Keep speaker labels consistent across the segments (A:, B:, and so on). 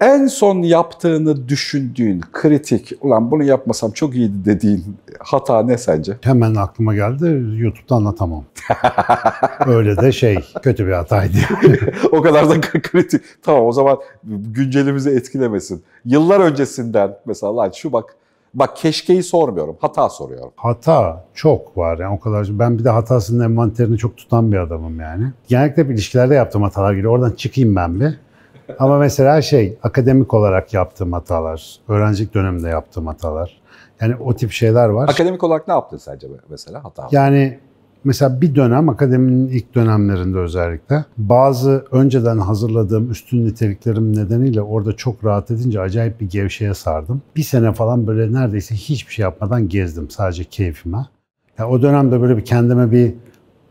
A: en son yaptığını düşündüğün, kritik, ulan bunu yapmasam çok iyiydi dediğin hata ne sence?
B: Hemen aklıma geldi. YouTube'da anlatamam. Öyle de şey, kötü bir hataydı.
A: o kadar da kritik. Tamam o zaman güncelimizi etkilemesin. Yıllar öncesinden mesela lan şu bak Bak keşkeyi sormuyorum, hata soruyorum.
B: Hata çok var yani o kadar. Ben bir de hatasının envanterini çok tutan bir adamım yani. Genellikle ilişkilerde yaptığım hatalar gibi. Oradan çıkayım ben bir. Ama mesela şey, akademik olarak yaptığım hatalar, öğrencilik döneminde yaptığım hatalar. Yani o tip şeyler var.
A: Akademik olarak ne yaptın sence mesela hata?
B: Yani Mesela bir dönem akademinin ilk dönemlerinde özellikle bazı önceden hazırladığım üstün niteliklerim nedeniyle orada çok rahat edince acayip bir gevşeye sardım. Bir sene falan böyle neredeyse hiçbir şey yapmadan gezdim sadece keyfime. Yani o dönemde böyle bir kendime bir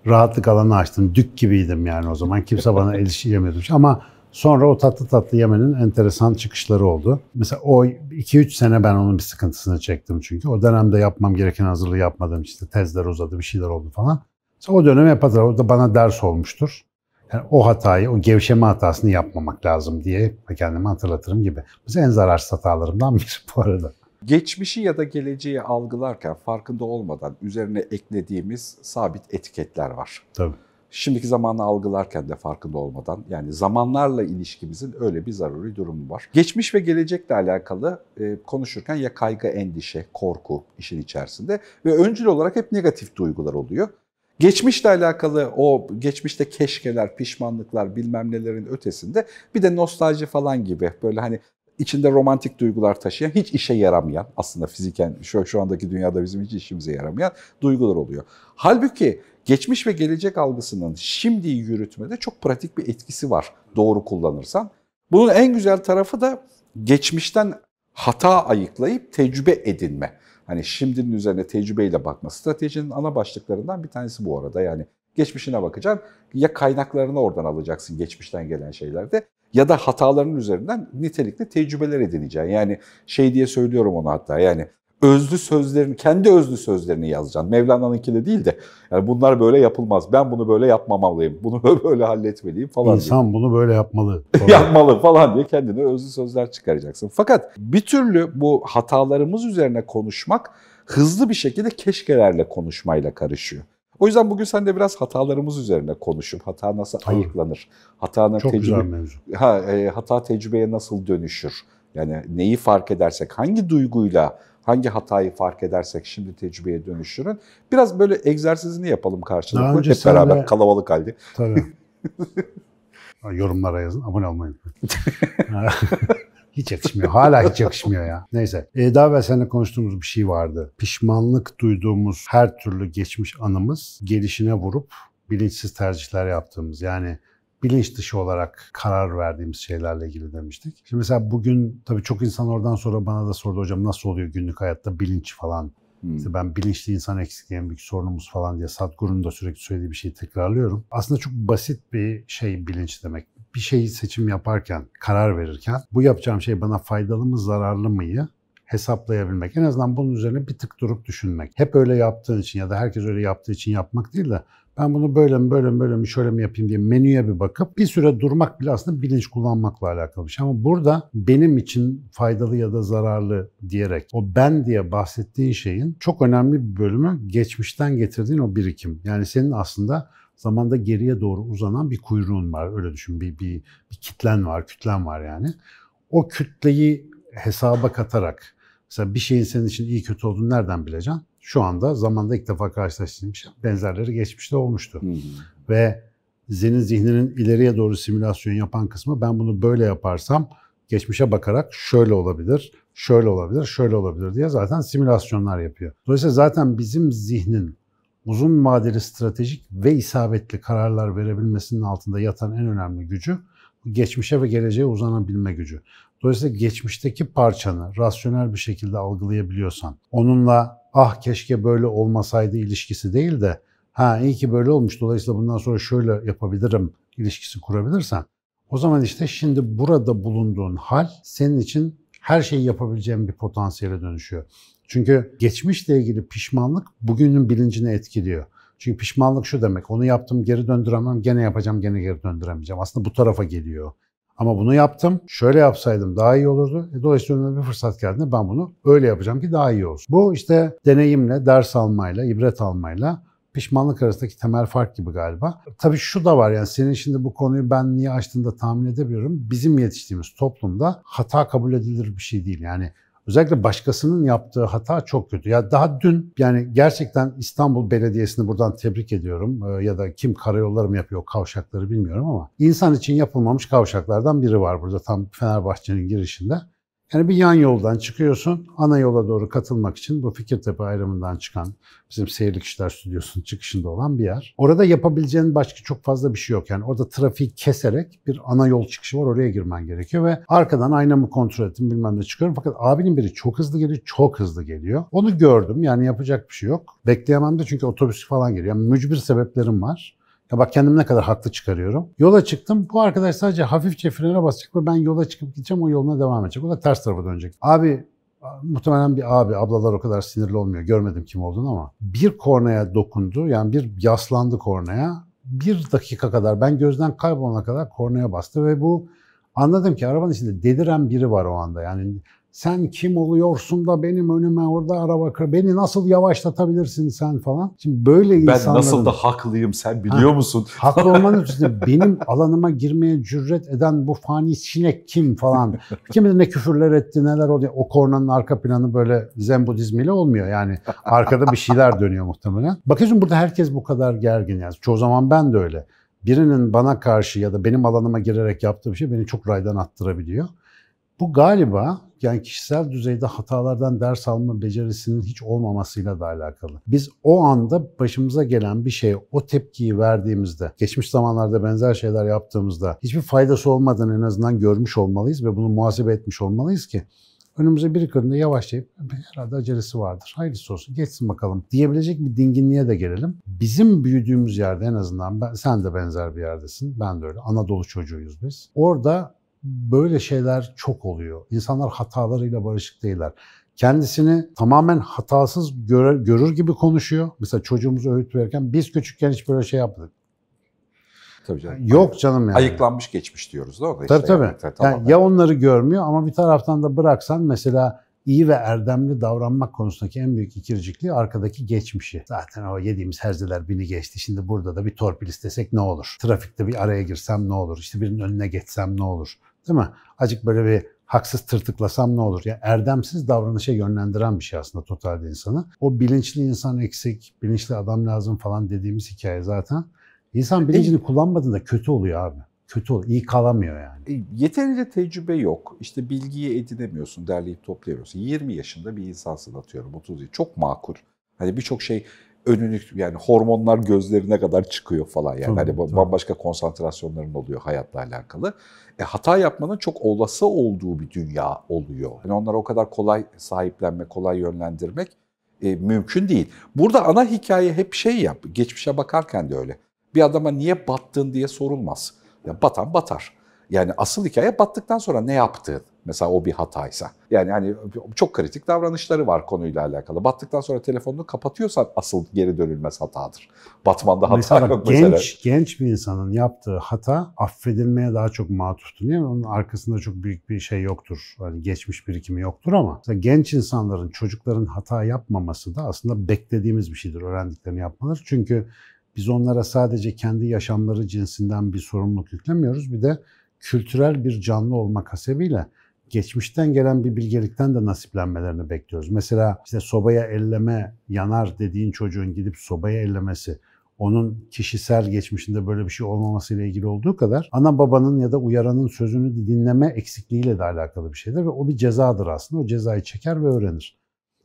B: rahatlık alanı açtım. Dük gibiydim yani o zaman. Kimse bana yemiyordu. Ama Sonra o tatlı tatlı yemenin enteresan çıkışları oldu. Mesela o 2-3 sene ben onun bir sıkıntısını çektim çünkü. O dönemde yapmam gereken hazırlığı yapmadım. İşte tezler uzadı, bir şeyler oldu falan. Mesela o dönem hep hatırlar. O da bana ders olmuştur. Yani o hatayı, o gevşeme hatasını yapmamak lazım diye kendime hatırlatırım gibi. Mesela en zararsız hatalarımdan biri bu arada.
A: Geçmişi ya da geleceği algılarken farkında olmadan üzerine eklediğimiz sabit etiketler var.
B: Tabii
A: şimdiki zamanı algılarken de farkında olmadan yani zamanlarla ilişkimizin öyle bir zaruri durumu var. Geçmiş ve gelecekle alakalı e, konuşurken ya kaygı, endişe, korku işin içerisinde ve öncül olarak hep negatif duygular oluyor. Geçmişle alakalı o geçmişte keşkeler, pişmanlıklar bilmem nelerin ötesinde bir de nostalji falan gibi böyle hani içinde romantik duygular taşıyan, hiç işe yaramayan, aslında fiziken şu, şu andaki dünyada bizim hiç işimize yaramayan duygular oluyor. Halbuki geçmiş ve gelecek algısının şimdiyi yürütmede çok pratik bir etkisi var doğru kullanırsan. Bunun en güzel tarafı da geçmişten hata ayıklayıp tecrübe edinme. Hani şimdinin üzerine tecrübeyle bakma. Stratejinin ana başlıklarından bir tanesi bu arada. Yani geçmişine bakacaksın ya kaynaklarını oradan alacaksın geçmişten gelen şeylerde ya da hataların üzerinden nitelikli tecrübeler edineceksin. Yani şey diye söylüyorum onu hatta yani özlü sözlerini, kendi özlü sözlerini yazacaksın. Mevlana'nınki de değil de yani bunlar böyle yapılmaz. Ben bunu böyle yapmamalıyım. Bunu böyle halletmeliyim falan
B: İnsan diye. bunu böyle yapmalı.
A: yapmalı falan diye kendine özlü sözler çıkaracaksın. Fakat bir türlü bu hatalarımız üzerine konuşmak hızlı bir şekilde keşkelerle konuşmayla karışıyor. O yüzden bugün sen de biraz hatalarımız üzerine konuşup hata nasıl Tabii. ayıklanır? Hatanın
B: Çok tecrübe, güzel mevzu.
A: Ha, e, hata tecrübeye nasıl dönüşür? Yani neyi fark edersek, hangi duyguyla hangi hatayı fark edersek şimdi tecrübeye dönüşürün. Biraz böyle egzersizini yapalım karşılıklı. Hep beraber de... kalabalık halde.
B: Tabii. Yorumlara yazın, abone olmayı Hiç yakışmıyor. Hala hiç yakışmıyor ya. Neyse. Ee, daha evvel seninle konuştuğumuz bir şey vardı. Pişmanlık duyduğumuz her türlü geçmiş anımız gelişine vurup bilinçsiz tercihler yaptığımız. Yani bilinç dışı olarak karar verdiğimiz şeylerle ilgili demiştik. Şimdi mesela bugün tabii çok insan oradan sonra bana da sordu hocam nasıl oluyor günlük hayatta bilinç falan. Hmm. İşte ben bilinçli insan eksikliği en büyük sorunumuz falan diye Sadhguru'nun da sürekli söylediği bir şeyi tekrarlıyorum. Aslında çok basit bir şey bilinç demek. Bir şeyi seçim yaparken, karar verirken bu yapacağım şey bana faydalı mı zararlı mıyı hesaplayabilmek. En azından bunun üzerine bir tık durup düşünmek. Hep öyle yaptığın için ya da herkes öyle yaptığı için yapmak değil de ben bunu böyle mi böyle mi böyle mi şöyle mi yapayım diye menüye bir bakıp bir süre durmak bile aslında bilinç kullanmakla alakalı bir şey. Ama burada benim için faydalı ya da zararlı diyerek o ben diye bahsettiğin şeyin çok önemli bir bölümü geçmişten getirdiğin o birikim. Yani senin aslında zamanda geriye doğru uzanan bir kuyruğun var. Öyle düşün bir, bir, bir kitlen var, kütlen var yani. O kütleyi hesaba katarak mesela bir şeyin senin için iyi kötü olduğunu nereden bileceksin? şu anda zamanda ilk defa karşılaştığım şey. Benzerleri geçmişte olmuştu. Hı hı. Ve senin zihninin ileriye doğru simülasyon yapan kısmı ben bunu böyle yaparsam geçmişe bakarak şöyle olabilir, şöyle olabilir, şöyle olabilir diye zaten simülasyonlar yapıyor. Dolayısıyla zaten bizim zihnin uzun vadeli stratejik ve isabetli kararlar verebilmesinin altında yatan en önemli gücü geçmişe ve geleceğe uzanabilme gücü. Dolayısıyla geçmişteki parçanı rasyonel bir şekilde algılayabiliyorsan, onunla ah keşke böyle olmasaydı ilişkisi değil de ha iyi ki böyle olmuş dolayısıyla bundan sonra şöyle yapabilirim ilişkisi kurabilirsen o zaman işte şimdi burada bulunduğun hal senin için her şeyi yapabileceğin bir potansiyele dönüşüyor. Çünkü geçmişle ilgili pişmanlık bugünün bilincini etkiliyor. Çünkü pişmanlık şu demek, onu yaptım geri döndüremem, gene yapacağım, gene geri döndüremeyeceğim. Aslında bu tarafa geliyor. Ama bunu yaptım. Şöyle yapsaydım daha iyi olurdu. E, dolayısıyla önüme bir fırsat geldiğinde ben bunu öyle yapacağım ki daha iyi olsun. Bu işte deneyimle, ders almayla, ibret almayla pişmanlık arasındaki temel fark gibi galiba. Tabii şu da var yani senin şimdi bu konuyu ben niye açtığında tahmin edebiliyorum. Bizim yetiştiğimiz toplumda hata kabul edilir bir şey değil. Yani Özellikle başkasının yaptığı hata çok kötü. Ya daha dün yani gerçekten İstanbul Belediyesi'ni buradan tebrik ediyorum. Ee, ya da kim karayolları mı yapıyor kavşakları bilmiyorum ama insan için yapılmamış kavşaklardan biri var burada tam Fenerbahçe'nin girişinde. Yani bir yan yoldan çıkıyorsun, ana yola doğru katılmak için bu Fikirtepe ayrımından çıkan bizim Seyirlik İşler Stüdyosu'nun çıkışında olan bir yer. Orada yapabileceğin başka çok fazla bir şey yok. Yani orada trafiği keserek bir ana yol çıkışı var, oraya girmen gerekiyor ve arkadan aynamı kontrol ettim bilmem ne çıkıyorum. Fakat abinin biri çok hızlı geliyor, çok hızlı geliyor. Onu gördüm yani yapacak bir şey yok. Bekleyemem de çünkü otobüs falan geliyor. Yani mücbir sebeplerim var. Ya bak kendim ne kadar haklı çıkarıyorum. Yola çıktım. Bu arkadaş sadece hafifçe frene basacak ve ben yola çıkıp gideceğim o yoluna devam edecek. O da ters tarafa dönecek. Abi muhtemelen bir abi, ablalar o kadar sinirli olmuyor. Görmedim kim olduğunu ama bir kornaya dokundu. Yani bir yaslandı kornaya. Bir dakika kadar ben gözden kaybolana kadar kornaya bastı ve bu anladım ki arabanın içinde deliren biri var o anda. Yani sen kim oluyorsun da benim önüme orada araba kır, beni nasıl yavaşlatabilirsin sen falan. Şimdi böyle insanların...
A: Ben nasıl da haklıyım sen biliyor ha, musun?
B: Haklı olmanın üstünde benim alanıma girmeye cüret eden bu fani sinek kim falan. Kim ne küfürler etti neler oluyor. O kornanın arka planı böyle zen budizmiyle olmuyor yani. Arkada bir şeyler dönüyor muhtemelen. Bakıyorsun burada herkes bu kadar gergin yani. Çoğu zaman ben de öyle birinin bana karşı ya da benim alanıma girerek yaptığı bir şey beni çok raydan attırabiliyor. Bu galiba yani kişisel düzeyde hatalardan ders alma becerisinin hiç olmamasıyla da alakalı. Biz o anda başımıza gelen bir şey, o tepkiyi verdiğimizde, geçmiş zamanlarda benzer şeyler yaptığımızda hiçbir faydası olmadan en azından görmüş olmalıyız ve bunu muhasebe etmiş olmalıyız ki önümüze biri kırında yavaşlayıp herhalde acelesi vardır. Hayırlısı olsun geçsin bakalım diyebilecek bir dinginliğe de gelelim. Bizim büyüdüğümüz yerde en azından ben, sen de benzer bir yerdesin. Ben de öyle. Anadolu çocuğuyuz biz. Orada böyle şeyler çok oluyor. İnsanlar hatalarıyla barışık değiller. Kendisini tamamen hatasız görür, görür gibi konuşuyor. Mesela çocuğumuzu öğüt verirken biz küçükken hiç böyle şey yapmadık. Tabii canım. Yok canım yani.
A: Ayıklanmış geçmiş diyoruz da
B: orada. Tabii işte tabii. Yani, yani ya onları görmüyor ama bir taraftan da bıraksan mesela iyi ve erdemli davranmak konusundaki en büyük ikircikliği arkadaki geçmişi. Zaten o yediğimiz herzeler bini geçti. Şimdi burada da bir torpil istesek ne olur? Trafikte bir araya girsem ne olur? İşte birinin önüne geçsem ne olur? Değil mi? Acık böyle bir haksız tırtıklasam ne olur? Yani erdemsiz davranışa yönlendiren bir şey aslında totalde insanı. O bilinçli insan eksik, bilinçli adam lazım falan dediğimiz hikaye zaten. İnsan bilincini e, kullanmadığında kötü oluyor abi. Kötü oluyor, iyi kalamıyor yani.
A: E, yeterince tecrübe yok. İşte bilgiyi edinemiyorsun, derleyip toplayamıyorsun. 20 yaşında bir insansın atıyorum, 30 yıl. Çok makul. Hani birçok şey önünü yani hormonlar gözlerine kadar çıkıyor falan yani. Tabii, hani tabii. bambaşka konsantrasyonların oluyor hayatla alakalı. E, hata yapmanın çok olası olduğu bir dünya oluyor. Yani onları o kadar kolay sahiplenmek, kolay yönlendirmek e, mümkün değil. Burada ana hikaye hep şey yap. Geçmişe bakarken de öyle. Bir adama niye battın diye sorulmaz. Ya batan batar. Yani asıl hikaye battıktan sonra ne yaptığın. Mesela o bir hataysa. Yani hani çok kritik davranışları var konuyla alakalı. Battıktan sonra telefonunu kapatıyorsan asıl geri dönülmez hatadır. Batmanda hata mesela yok
B: genç, mesela. Genç bir insanın yaptığı hata affedilmeye daha çok matuftur. Yani onun arkasında çok büyük bir şey yoktur. Hani geçmiş birikimi yoktur ama genç insanların, çocukların hata yapmaması da aslında beklediğimiz bir şeydir. Öğrendiklerini yapmaları. Çünkü biz onlara sadece kendi yaşamları cinsinden bir sorumluluk yüklemiyoruz. Bir de kültürel bir canlı olmak hasebiyle geçmişten gelen bir bilgelikten de nasiplenmelerini bekliyoruz. Mesela işte sobaya elleme yanar dediğin çocuğun gidip sobaya ellemesi onun kişisel geçmişinde böyle bir şey olmamasıyla ilgili olduğu kadar ana babanın ya da uyaranın sözünü dinleme eksikliğiyle de alakalı bir şeydir ve o bir cezadır aslında. O cezayı çeker ve öğrenir.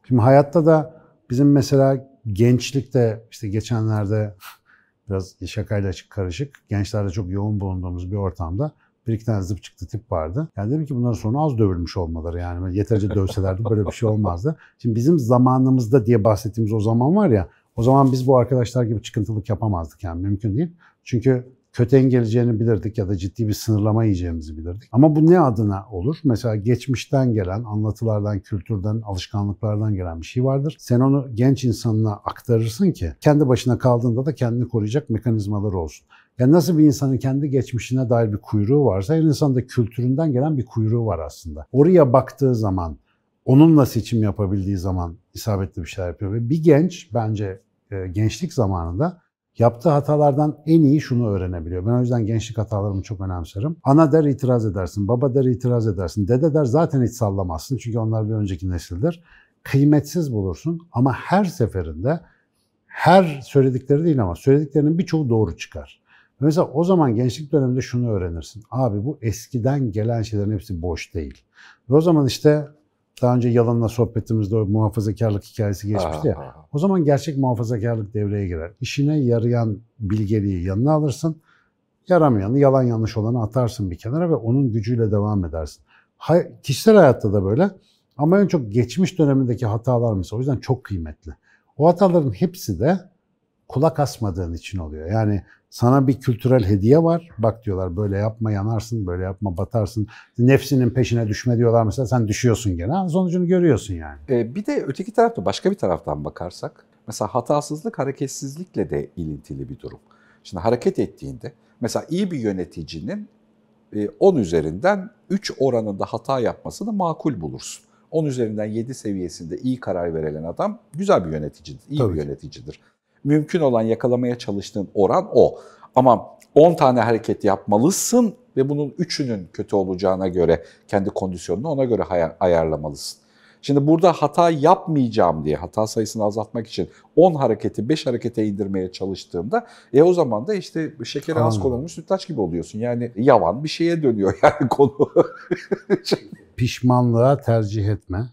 B: Şimdi hayatta da bizim mesela gençlikte işte geçenlerde biraz şakayla karışık gençlerde çok yoğun bulunduğumuz bir ortamda bir iki tane zıp çıktı tip vardı. Yani dedim ki bunların sonra az dövülmüş olmaları yani. Yeterince dövselerdi böyle bir şey olmazdı. Şimdi bizim zamanımızda diye bahsettiğimiz o zaman var ya o zaman biz bu arkadaşlar gibi çıkıntılık yapamazdık yani mümkün değil. Çünkü kötü geleceğini bilirdik ya da ciddi bir sınırlama yiyeceğimizi bilirdik. Ama bu ne adına olur? Mesela geçmişten gelen, anlatılardan, kültürden, alışkanlıklardan gelen bir şey vardır. Sen onu genç insanına aktarırsın ki kendi başına kaldığında da kendini koruyacak mekanizmaları olsun. Yani nasıl bir insanın kendi geçmişine dair bir kuyruğu varsa her insanın da kültüründen gelen bir kuyruğu var aslında. Oraya baktığı zaman, onunla seçim yapabildiği zaman isabetli bir şeyler yapıyor. Ve bir genç bence e, gençlik zamanında yaptığı hatalardan en iyi şunu öğrenebiliyor. Ben o yüzden gençlik hatalarımı çok önemserim. Ana der itiraz edersin, baba der itiraz edersin, dede der zaten hiç sallamazsın çünkü onlar bir önceki nesildir. Kıymetsiz bulursun ama her seferinde her söyledikleri değil ama söylediklerinin birçoğu doğru çıkar. Mesela o zaman gençlik döneminde şunu öğrenirsin. Abi bu eskiden gelen şeylerin hepsi boş değil. Ve o zaman işte daha önce yalanla sohbetimizde o muhafazakarlık hikayesi geçmişti ya. O zaman gerçek muhafazakarlık devreye girer. İşine yarayan bilgeliği yanına alırsın. Yaramayanı, yalan yanlış olanı atarsın bir kenara ve onun gücüyle devam edersin. Hay, kişisel hayatta da böyle. Ama en çok geçmiş dönemindeki hatalar mesela o yüzden çok kıymetli. O hataların hepsi de kulak asmadığın için oluyor. Yani sana bir kültürel hediye var. Bak diyorlar böyle yapma yanarsın, böyle yapma batarsın. Nefsinin peşine düşme diyorlar mesela sen düşüyorsun gene. Sonucunu görüyorsun yani.
A: Ee, bir de öteki tarafta başka bir taraftan bakarsak mesela hatasızlık hareketsizlikle de ilintili bir durum. Şimdi hareket ettiğinde mesela iyi bir yöneticinin 10 e, üzerinden 3 oranında hata yapmasını makul bulursun. 10 üzerinden 7 seviyesinde iyi karar verilen adam güzel bir yöneticidir, iyi Tabii bir yöneticidir mümkün olan yakalamaya çalıştığın oran o. Ama 10 tane hareket yapmalısın ve bunun üçünün kötü olacağına göre kendi kondisyonunu ona göre ayarlamalısın. Şimdi burada hata yapmayacağım diye hata sayısını azaltmak için 10 hareketi 5 harekete indirmeye çalıştığımda e o zaman da işte şekeri az konulmuş sütlaç gibi oluyorsun. Yani yavan bir şeye dönüyor yani konu.
B: Pişmanlığa tercih etme.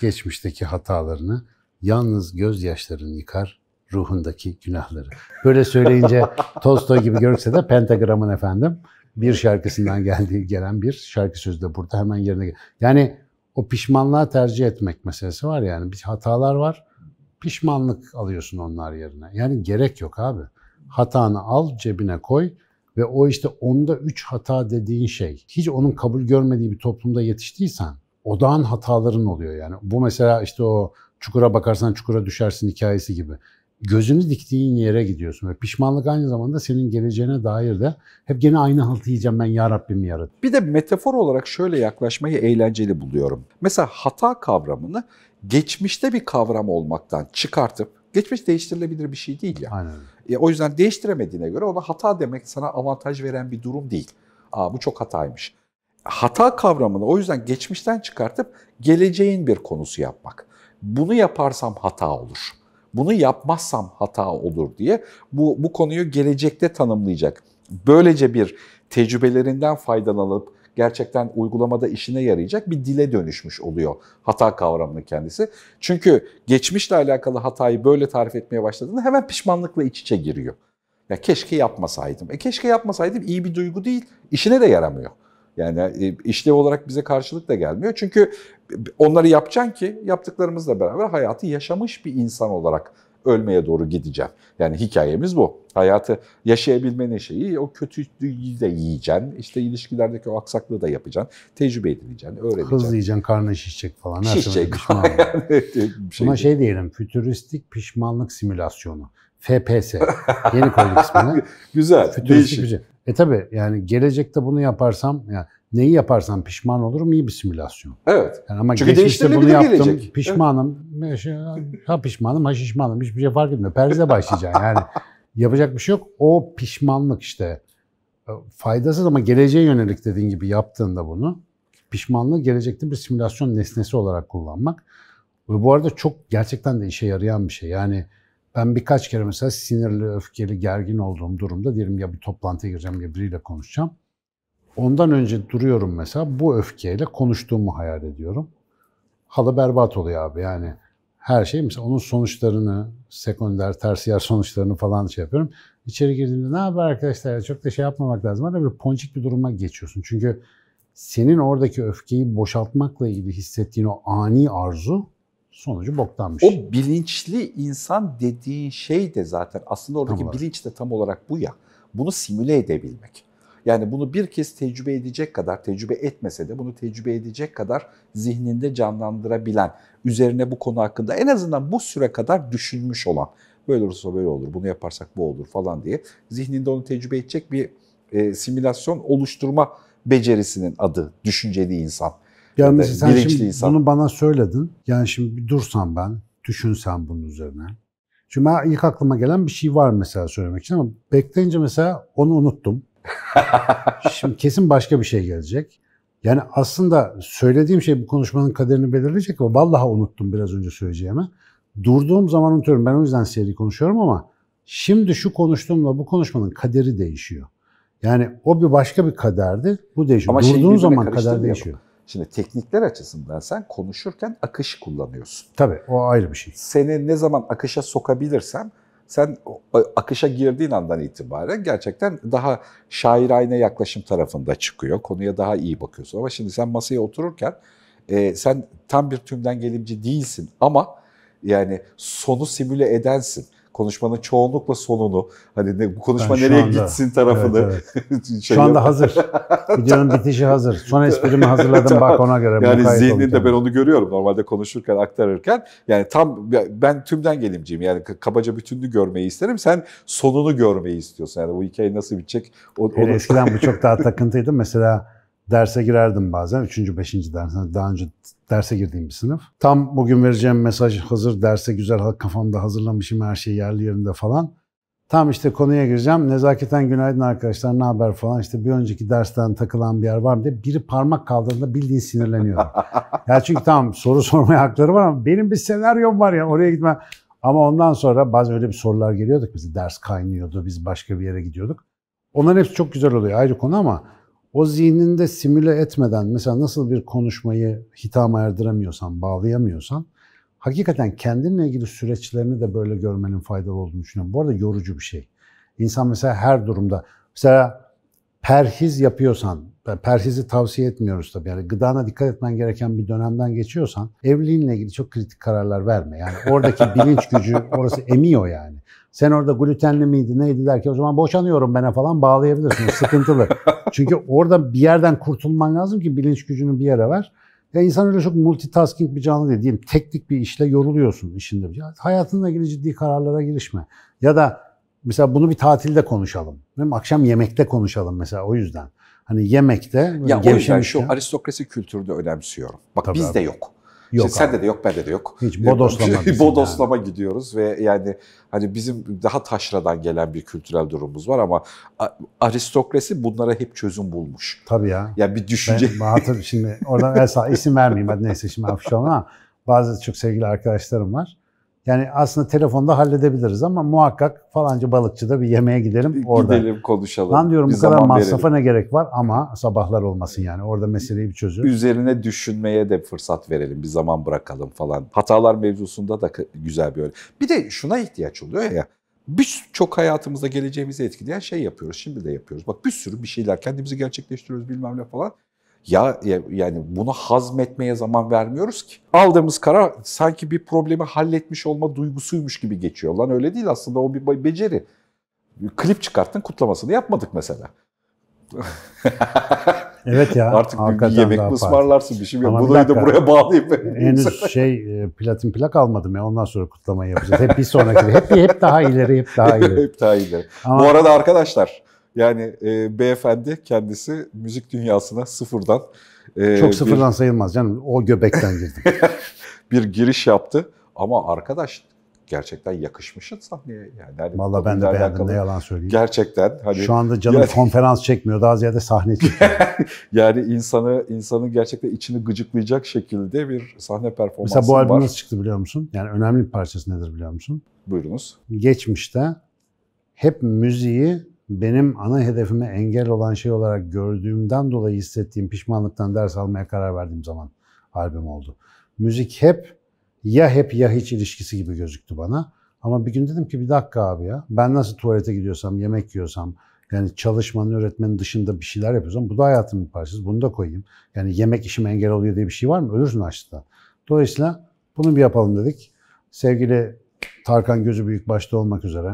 B: Geçmişteki hatalarını yalnız gözyaşların yıkar, ruhundaki günahları. Böyle söyleyince Tolstoy gibi görürse de Pentagram'ın efendim bir şarkısından geldiği gelen bir şarkı sözü de burada hemen yerine geliyor. Yani o pişmanlığa tercih etmek meselesi var yani. Bir hatalar var. Pişmanlık alıyorsun onlar yerine. Yani gerek yok abi. Hatanı al cebine koy ve o işte onda üç hata dediğin şey. Hiç onun kabul görmediği bir toplumda yetiştiysen odağın hataların oluyor yani. Bu mesela işte o çukura bakarsan çukura düşersin hikayesi gibi gözünü diktiğin yere gidiyorsun. Ve pişmanlık aynı zamanda senin geleceğine dair de hep gene aynı haltı yiyeceğim ben ya Rabbim yarattım.
A: Bir de metafor olarak şöyle yaklaşmayı eğlenceli buluyorum. Mesela hata kavramını geçmişte bir kavram olmaktan çıkartıp Geçmiş değiştirilebilir bir şey değil ya. Aynen. E, o yüzden değiştiremediğine göre ona hata demek sana avantaj veren bir durum değil. Aa bu çok hataymış. Hata kavramını o yüzden geçmişten çıkartıp geleceğin bir konusu yapmak. Bunu yaparsam hata olur bunu yapmazsam hata olur diye bu, bu konuyu gelecekte tanımlayacak. Böylece bir tecrübelerinden faydalanıp gerçekten uygulamada işine yarayacak bir dile dönüşmüş oluyor hata kavramının kendisi. Çünkü geçmişle alakalı hatayı böyle tarif etmeye başladığında hemen pişmanlıkla iç içe giriyor. Ya keşke yapmasaydım. E keşke yapmasaydım iyi bir duygu değil, işine de yaramıyor. Yani e, işlev olarak bize karşılık da gelmiyor. Çünkü onları yapacaksın ki yaptıklarımızla beraber hayatı yaşamış bir insan olarak ölmeye doğru gideceğim. Yani hikayemiz bu. Hayatı yaşayabilmenin şeyi o kötüyü de yiyeceksin. İşte ilişkilerdeki o aksaklığı da yapacaksın. Tecrübe edineceksin, öğreneceksin.
B: Hızlı yiyeceksin, karnı şişecek falan.
A: Her şişecek.
B: şey Buna şey diyelim, fütüristik pişmanlık simülasyonu. FPS. Yeni koyduk ismini.
A: Güzel,
B: Fütüristik değişik. E tabi yani gelecekte bunu yaparsam yani neyi yaparsam pişman olurum iyi bir simülasyon.
A: Evet.
B: Yani ama Çünkü geçmişte bunu yaptım gelecek. pişmanım. Evet. Ha pişmanım ha şişmanım hiçbir şey fark etmiyor. Perze başlayacaksın yani. yapacak bir şey yok. O pişmanlık işte e, faydasız ama geleceğe yönelik dediğin gibi yaptığında bunu pişmanlığı gelecekte bir simülasyon nesnesi olarak kullanmak. Ve bu arada çok gerçekten de işe yarayan bir şey. Yani ben birkaç kere mesela sinirli, öfkeli, gergin olduğum durumda diyelim ya bir toplantıya gireceğim ya biriyle konuşacağım. Ondan önce duruyorum mesela bu öfkeyle konuştuğumu hayal ediyorum. Halı berbat oluyor abi yani. Her şey mesela onun sonuçlarını, sekonder, tersiyer sonuçlarını falan şey yapıyorum. İçeri girdiğimde ne haber arkadaşlar çok da şey yapmamak lazım. Hani bir ponçik bir duruma geçiyorsun. Çünkü senin oradaki öfkeyi boşaltmakla ilgili hissettiğin o ani arzu sonucu boktanmış.
A: O bilinçli insan dediğin şey de zaten aslında oradaki bilinç de tam olarak bu ya. Bunu simüle edebilmek. Yani bunu bir kez tecrübe edecek kadar, tecrübe etmese de bunu tecrübe edecek kadar zihninde canlandırabilen, üzerine bu konu hakkında en azından bu süre kadar düşünmüş olan, böyle olursa böyle olur, bunu yaparsak bu olur falan diye zihninde onu tecrübe edecek bir e, simülasyon oluşturma becerisinin adı düşünceli insan.
B: Yani
A: Ya
B: mesela sen
A: bilinçli
B: şimdi
A: insan.
B: bunu bana söyledin. Yani şimdi bir dursam ben, düşünsem bunun üzerine. Şimdi ben ilk aklıma gelen bir şey var mesela söylemek için ama bekleyince mesela onu unuttum. şimdi kesin başka bir şey gelecek. Yani aslında söylediğim şey bu konuşmanın kaderini belirleyecek ama vallahi unuttum biraz önce söyleyeceğimi. Durduğum zaman unutuyorum. Ben o yüzden seri konuşuyorum ama şimdi şu konuştuğumla bu konuşmanın kaderi değişiyor. Yani o bir başka bir kaderdi. Bu değişiyor.
A: Ama şeyi
B: Durduğun zaman kader değişiyor.
A: Şimdi teknikler açısından sen konuşurken akış kullanıyorsun.
B: Tabii o ayrı bir şey.
A: Seni ne zaman akışa sokabilirsem sen akışa girdiğin andan itibaren gerçekten daha şairane yaklaşım tarafında çıkıyor. Konuya daha iyi bakıyorsun. Ama şimdi sen masaya otururken e, sen tam bir tümden gelimci değilsin ama yani sonu simüle edensin. Konuşmanın çoğunlukla sonunu hani ne, bu konuşma
B: Ben
A: nereye
B: anda-
A: gitsin tarafını
B: Evet, evet.
A: şey
B: Şu anda hazır. Videonun bitişi hazır. Son esprimi hazırladım bak ona göre.
A: Yani zihninde ben onu görüyorum normalde konuşurken, aktarırken. Yani tam ben tümden gelimciyim. Yani kabaca bütününü görmeyi isterim. Sen sonunu görmeyi istiyorsun. Yani bu hikaye nasıl bitecek? O, onu-
B: eskiden bu çok daha takıntıydı. Mesela derse girerdim bazen. Üçüncü, beşinci ders. Hani Daha önce derse girdiğim bir sınıf. Tam bugün vereceğim mesaj hazır. Derse güzel kafamda hazırlamışım her şey yerli yerinde falan. Tam işte konuya gireceğim. Nezaketen günaydın arkadaşlar ne haber falan. İşte bir önceki dersten takılan bir yer var mı diye biri parmak kaldırdığında bildiğin sinirleniyorum. ya çünkü tamam soru sormaya hakları var ama benim bir senaryom var ya oraya gitme. Ama ondan sonra bazen öyle bir sorular geliyorduk. Mesela ders kaynıyordu. Biz başka bir yere gidiyorduk. Onların hepsi çok güzel oluyor ayrı konu ama o zihninde simüle etmeden mesela nasıl bir konuşmayı hitama erdiremiyorsan, bağlayamıyorsan hakikaten kendinle ilgili süreçlerini de böyle görmenin faydalı olduğunu düşünüyorum. Bu arada yorucu bir şey. İnsan mesela her durumda mesela perhiz yapıyorsan, perhizi tavsiye etmiyoruz tabii. Yani gıdana dikkat etmen gereken bir dönemden geçiyorsan evliliğinle ilgili çok kritik kararlar verme. Yani oradaki bilinç gücü orası emiyor yani. Sen orada glutenli miydi neydi derken o zaman boşanıyorum bana falan bağlayabilirsin. O sıkıntılı. Çünkü orada bir yerden kurtulman lazım ki bilinç gücünü bir yere ver. Ya insan öyle çok multitasking bir canlı değil. Diyelim teknik bir işle yoruluyorsun işinde. Ya hayatınla ilgili ciddi kararlara girişme. Ya da mesela bunu bir tatilde konuşalım. Değil? Akşam yemekte konuşalım mesela o yüzden. Hani yemekte
A: ya o yüzden şu aristokrasi kültürünü önemsiyorum. Bak
B: Tabii
A: bizde
B: abi.
A: yok.
B: Yok
A: Şimdi sende de yok, bende de yok.
B: Hiç bodoslama
A: bodoslama gidiyoruz ve yani hani bizim daha taşradan gelen bir kültürel durumumuz var ama aristokrasi bunlara hep çözüm bulmuş.
B: Tabii ya.
A: Yani bir düşünce
B: Ben hatır şimdi oradan el sağ isim vermeyeyim hadi neyse şimdi hafif ama bazı çok sevgili arkadaşlarım var. Yani aslında telefonda halledebiliriz ama muhakkak falanca balıkçıda bir yemeğe gidelim orada.
A: gidelim konuşalım.
B: Lan diyorum
A: bir
B: bu kadar masrafa
A: verelim.
B: ne gerek var ama sabahlar olmasın yani orada meseleyi bir çözüyoruz.
A: Üzerine düşünmeye de fırsat verelim, bir zaman bırakalım falan. Hatalar mevzusunda da güzel bir öyle. Bir de şuna ihtiyaç oluyor ya. Birçok hayatımızda geleceğimizi etkileyen şey yapıyoruz. Şimdi de yapıyoruz. Bak bir sürü bir şeyler kendimizi gerçekleştiriyoruz bilmem ne falan. Ya, ya yani bunu hazmetmeye zaman vermiyoruz ki. Aldığımız karar sanki bir problemi halletmiş olma duygusuymuş gibi geçiyor. Lan öyle değil aslında o bir be- beceri. Klip çıkarttın kutlamasını yapmadık mesela.
B: Evet ya.
A: Artık bir, yemek mi ısmarlarsın bir şey?
B: Ama
A: Bunu da buraya bağlayayım.
B: Henüz şey e, platin plak almadım ya ondan sonra kutlamayı yapacağız. Hep bir sonraki hep hep daha ileri hep daha ileri.
A: Hep daha iyileri.
B: Ama
A: Bu arada arkadaşlar yani e, beyefendi kendisi müzik dünyasına sıfırdan e,
B: çok
A: bir-
B: sıfırdan sayılmaz canım. O göbekten girdim.
A: bir, giriş yaptı. Ama arkadaş gerçekten yakışmışsın sahneye. Yani hani
B: Vallahi ben de beğendim
A: alakalı
B: ne yalan söyleyeyim.
A: Gerçekten hani
B: Şu anda canım
A: Yani-
B: konferans çekmiyor. Daha ziyade sahne çekiyor.
A: yani insanı insanı gerçekten içini gıcıklayacak şekilde bir sahne performansı
B: Mesela bu albüm
A: var.
B: nasıl çıktı biliyor musun? Yani önemli bir parçası nedir biliyor musun?
A: Buyurunuz.
B: Geçmişte hep müziği benim ana hedefime engel olan şey olarak gördüğümden dolayı hissettiğim pişmanlıktan ders almaya karar verdiğim zaman albüm oldu. Müzik hep ya hep ya hiç ilişkisi gibi gözüktü bana. Ama bir gün dedim ki bir dakika abi ya ben nasıl tuvalete gidiyorsam, yemek yiyorsam, yani çalışmanın, öğretmenin dışında bir şeyler yapıyorsam bu da hayatımın parçası. Bunu da koyayım. Yani yemek işime engel oluyor diye bir şey var mı? Ölürsün açlıktan. Dolayısıyla Bunu bir yapalım dedik. Sevgili Tarkan Gözü Büyük başta olmak üzere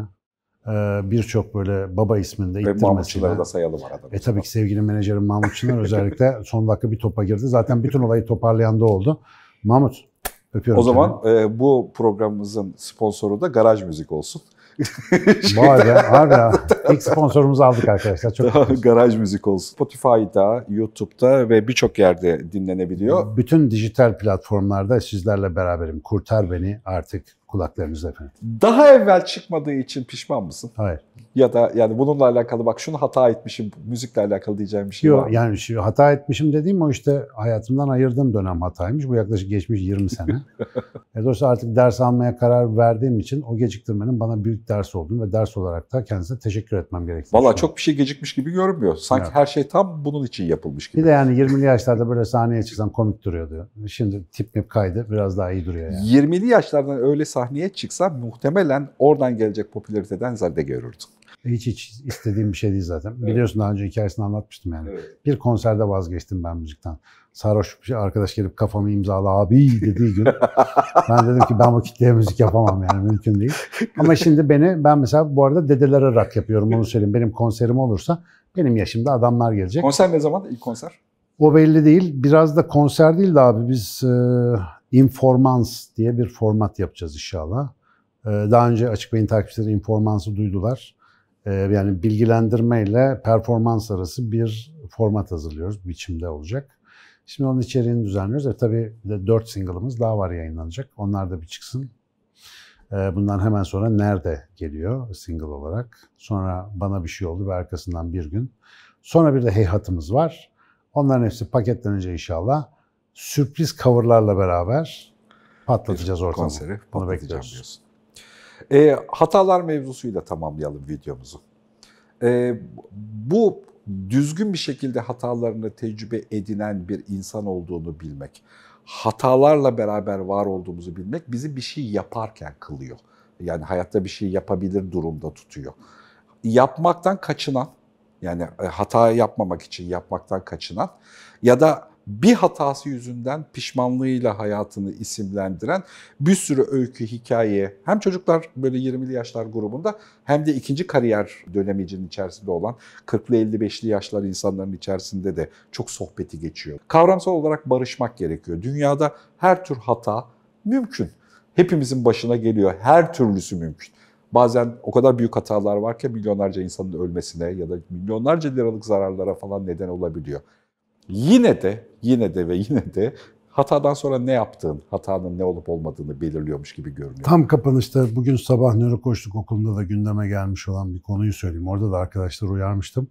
B: birçok böyle baba isminde
A: Ve. Mahmutçuları da sayalım arada.
B: E tabii ki sevgili menajerim Mahmut Çınar özellikle son dakika bir topa girdi. Zaten bütün olayı toparlayan da oldu. Mahmut öpüyorum
A: O zaman e, bu programımızın sponsoru da Garaj Müzik olsun.
B: Vay be harbi. İlk sponsorumuzu aldık arkadaşlar. Çok mutluyuz.
A: Garaj Müzik olsun. Spotify'da, YouTube'da ve birçok yerde dinlenebiliyor.
B: Bütün dijital platformlarda sizlerle beraberim. Kurtar beni artık kulaklarınızda efendim.
A: Daha evvel çıkmadığı için pişman mısın?
B: Hayır.
A: Ya da yani bununla alakalı bak şunu hata etmişim, müzikle alakalı diyeceğim bir şey var
B: Yok
A: mı?
B: yani şu hata etmişim dediğim o işte hayatımdan ayırdığım dönem hataymış. Bu yaklaşık geçmiş 20 sene. e dolayısıyla artık ders almaya karar verdiğim için o geciktirmenin bana büyük ders olduğunu ve ders olarak da kendisine teşekkür etmem gerektiğini
A: Valla çok bir şey gecikmiş gibi görünmüyor. Sanki
B: Evet.
A: her şey tam bunun için yapılmış gibi.
B: Bir de yani 20'li yaşlarda böyle sahneye çıksam komik duruyordu. Şimdi tip mip kaydı biraz daha iyi duruyor yani.
A: 20'li yaşlardan öyle sahneye çıksa muhtemelen oradan gelecek popülariteden zerde görürdün.
B: Hiç hiç istediğim bir şey değil zaten. Biliyorsun daha önce hikayesini anlatmıştım yani.
A: Evet.
B: Bir konserde vazgeçtim ben müzikten. Sarhoş bir arkadaş gelip kafamı imzala abi dediği gün ben dedim ki ben bu kitleye müzik yapamam yani mümkün değil. Ama şimdi beni ben mesela bu arada dedelere rak yapıyorum onu söyleyeyim. Benim konserim olursa benim yaşımda adamlar gelecek.
A: Konser ne zaman? İlk konser?
B: O belli değil. Biraz da konser değil de abi biz e, informans diye bir format yapacağız inşallah. E, daha önce Açık Bey'in takipçileri informansı duydular. E, yani bilgilendirme ile performans arası bir format hazırlıyoruz. Biçimde olacak. Şimdi onun içeriğini düzenliyoruz. E, tabii de 4 single'ımız daha var yayınlanacak. Onlar da bir çıksın. E, bundan hemen sonra Nerede geliyor single olarak. Sonra Bana Bir Şey Oldu ve arkasından bir gün. Sonra bir de Heyhat'ımız var. Onların hepsi paketlenince inşallah sürpriz coverlarla beraber patlatacağız ortamı.
A: Konseri
B: Bunu bekliyoruz.
A: diyorsun. E, hatalar mevzusuyla tamamlayalım videomuzu. E, bu düzgün bir şekilde hatalarını tecrübe edinen bir insan olduğunu bilmek, hatalarla beraber var olduğumuzu bilmek bizi bir şey yaparken kılıyor. Yani hayatta bir şey yapabilir durumda tutuyor. Yapmaktan kaçınan, yani e, hata yapmamak için yapmaktan kaçınan ya da bir hatası yüzünden pişmanlığıyla hayatını isimlendiren bir sürü öykü, hikaye hem çocuklar böyle 20'li yaşlar grubunda hem de ikinci kariyer dönemicinin içerisinde olan 40'lı 55'li yaşlar insanların içerisinde de çok sohbeti geçiyor. Kavramsal olarak barışmak gerekiyor. Dünyada her tür hata mümkün. Hepimizin başına geliyor. Her türlüsü mümkün. Bazen o kadar büyük hatalar var ki milyonlarca insanın ölmesine ya da milyonlarca liralık zararlara falan neden olabiliyor. Yine de, yine de ve yine de hatadan sonra ne yaptığın, hatanın ne olup olmadığını belirliyormuş gibi görünüyor.
B: Tam kapanışta bugün sabah nörokoçluk okulunda da gündeme gelmiş olan bir konuyu söyleyeyim. Orada da arkadaşlar uyarmıştım.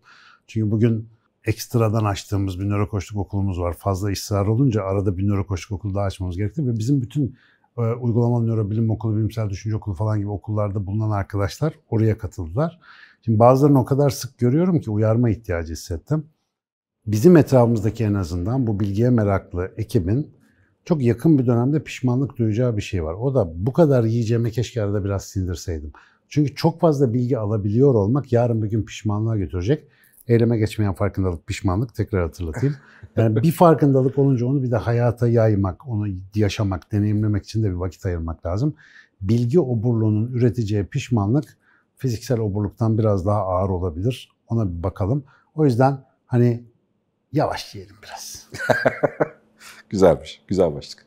B: Çünkü bugün ekstradan açtığımız bir nörokoçluk okulumuz var. Fazla ısrar olunca arada bir nörokoçluk okulu daha açmamız gerekti. Ve bizim bütün e, uygulamalı nörobilim okulu, bilimsel düşünce okulu falan gibi okullarda bulunan arkadaşlar oraya katıldılar. Şimdi bazılarını o kadar sık görüyorum ki uyarma ihtiyacı hissettim. Bizim etrafımızdaki en azından bu bilgiye meraklı ekibin çok yakın bir dönemde pişmanlık duyacağı bir şey var. O da bu kadar yiyeceğime keşke arada biraz sindirseydim. Çünkü çok fazla bilgi alabiliyor olmak yarın bir gün pişmanlığa götürecek. Eyleme geçmeyen farkındalık, pişmanlık tekrar hatırlatayım. Yani bir farkındalık olunca onu bir de hayata yaymak, onu yaşamak, deneyimlemek için de bir vakit ayırmak lazım. Bilgi oburluğunun üreteceği pişmanlık fiziksel oburluktan biraz daha ağır olabilir. Ona bir bakalım. O yüzden hani yavaş yiyelim biraz.
A: Güzelmiş, güzel başlık.